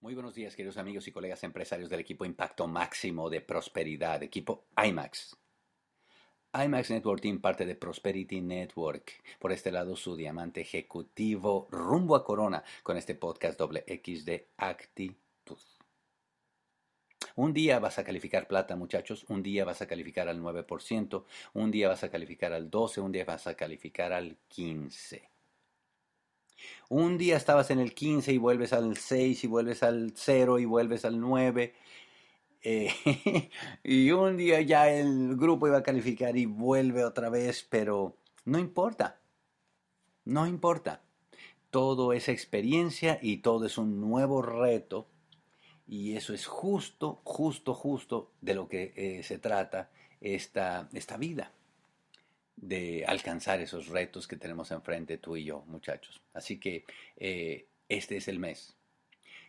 Muy buenos días, queridos amigos y colegas empresarios del equipo Impacto Máximo de Prosperidad, equipo IMAX. IMAX Network Team, parte de Prosperity Network. Por este lado, su diamante ejecutivo rumbo a Corona con este podcast doble X de actitud. Un día vas a calificar plata, muchachos, un día vas a calificar al 9%, un día vas a calificar al 12%, un día vas a calificar al 15%. Un día estabas en el 15 y vuelves al 6 y vuelves al 0 y vuelves al 9. Eh, y un día ya el grupo iba a calificar y vuelve otra vez, pero no importa. No importa. Todo es experiencia y todo es un nuevo reto. Y eso es justo, justo, justo de lo que eh, se trata esta, esta vida de alcanzar esos retos que tenemos enfrente tú y yo, muchachos. Así que eh, este es el mes,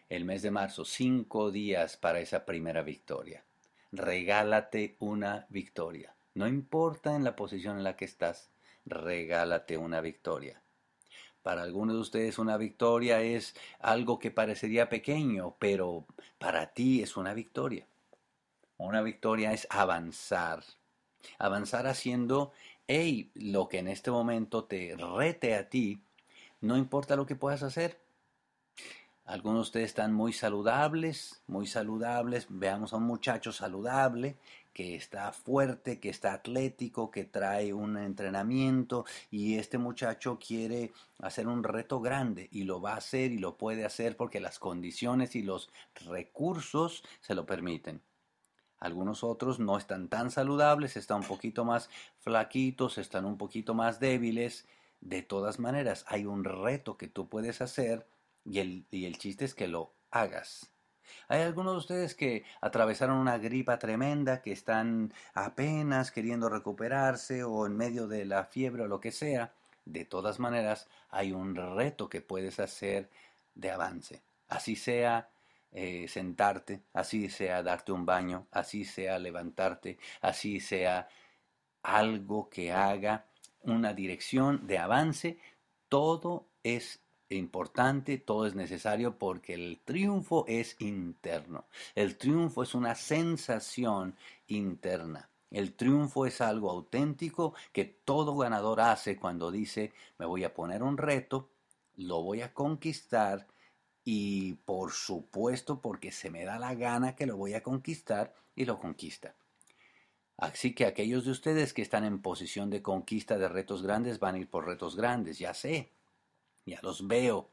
el mes de marzo, cinco días para esa primera victoria. Regálate una victoria. No importa en la posición en la que estás, regálate una victoria. Para algunos de ustedes una victoria es algo que parecería pequeño, pero para ti es una victoria. Una victoria es avanzar. Avanzar haciendo hey, lo que en este momento te rete a ti, no importa lo que puedas hacer. Algunos de ustedes están muy saludables, muy saludables. Veamos a un muchacho saludable que está fuerte, que está atlético, que trae un entrenamiento y este muchacho quiere hacer un reto grande y lo va a hacer y lo puede hacer porque las condiciones y los recursos se lo permiten. Algunos otros no están tan saludables, están un poquito más flaquitos, están un poquito más débiles. De todas maneras, hay un reto que tú puedes hacer y el, y el chiste es que lo hagas. Hay algunos de ustedes que atravesaron una gripa tremenda, que están apenas queriendo recuperarse o en medio de la fiebre o lo que sea. De todas maneras, hay un reto que puedes hacer de avance. Así sea eh, sentarte, así sea darte un baño, así sea levantarte, así sea algo que haga una dirección de avance, todo es importante, todo es necesario porque el triunfo es interno. El triunfo es una sensación interna. El triunfo es algo auténtico que todo ganador hace cuando dice me voy a poner un reto, lo voy a conquistar y por supuesto porque se me da la gana que lo voy a conquistar y lo conquista. Así que aquellos de ustedes que están en posición de conquista de retos grandes van a ir por retos grandes, ya sé, ya los veo,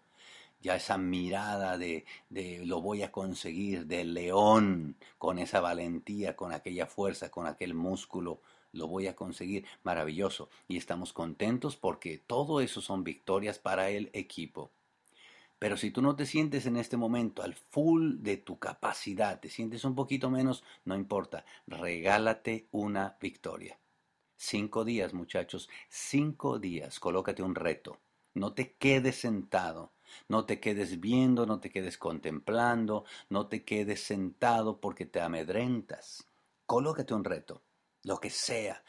ya esa mirada de, de lo voy a conseguir, de león, con esa valentía, con aquella fuerza, con aquel músculo, lo voy a conseguir, maravilloso. Y estamos contentos porque todo eso son victorias para el equipo. Pero si tú no te sientes en este momento al full de tu capacidad, te sientes un poquito menos, no importa, regálate una victoria. Cinco días, muchachos, cinco días, colócate un reto. No te quedes sentado, no te quedes viendo, no te quedes contemplando, no te quedes sentado porque te amedrentas. Colócate un reto, lo que sea.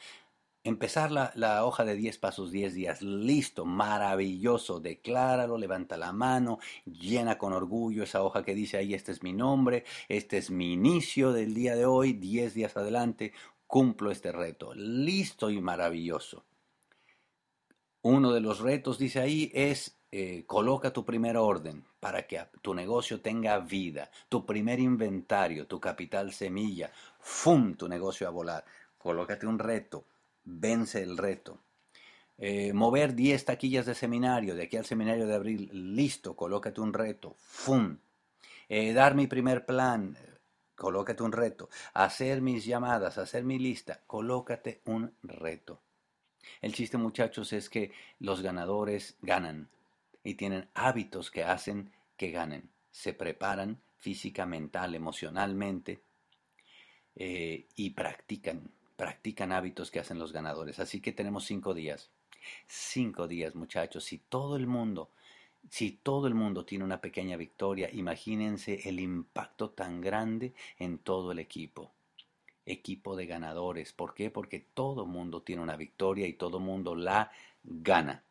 Empezar la, hoja de 10 pasos, 10 días, listo, maravilloso, decláralo, levanta la mano, llena con orgullo esa hoja que dice ahí, este es mi nombre, este es mi inicio del día de hoy, 10 días adelante, cumplo este reto, listo y maravilloso. Uno de los retos, dice ahí, es eh, coloca tu primer orden para que tu negocio tenga vida, tu primer inventario, tu capital semilla, ¡fum! tu negocio a volar. Colócate un reto vence el reto. Eh, mover 10 taquillas de seminario, de aquí al seminario de abril, listo, colócate un reto, ¡fum! Eh, dar mi primer plan, colócate un reto. Hacer mis llamadas, hacer mi lista, colócate un reto. El chiste, muchachos, es que los ganadores ganan y tienen hábitos que hacen que ganen. Se preparan física, mental, emocionalmente eh, y practican practican hábitos que hacen los ganadores. Así que tenemos cinco días. Cinco días, muchachos. Si todo el mundo, si todo el mundo tiene una pequeña victoria, imagínense el impacto tan grande en todo el equipo. Equipo de ganadores. ¿Por qué? Porque todo el mundo tiene una victoria y todo el mundo la gana.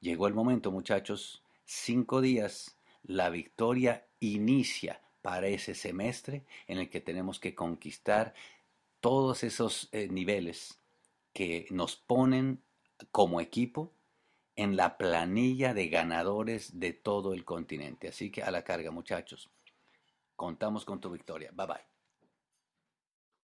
Llegó el momento, muchachos. Cinco días la victoria inicia para ese semestre en el que tenemos que conquistar todos esos eh, niveles que nos ponen como equipo en la planilla de ganadores de todo el continente. Así que a la carga, muchachos. Contamos con tu victoria. Bye bye.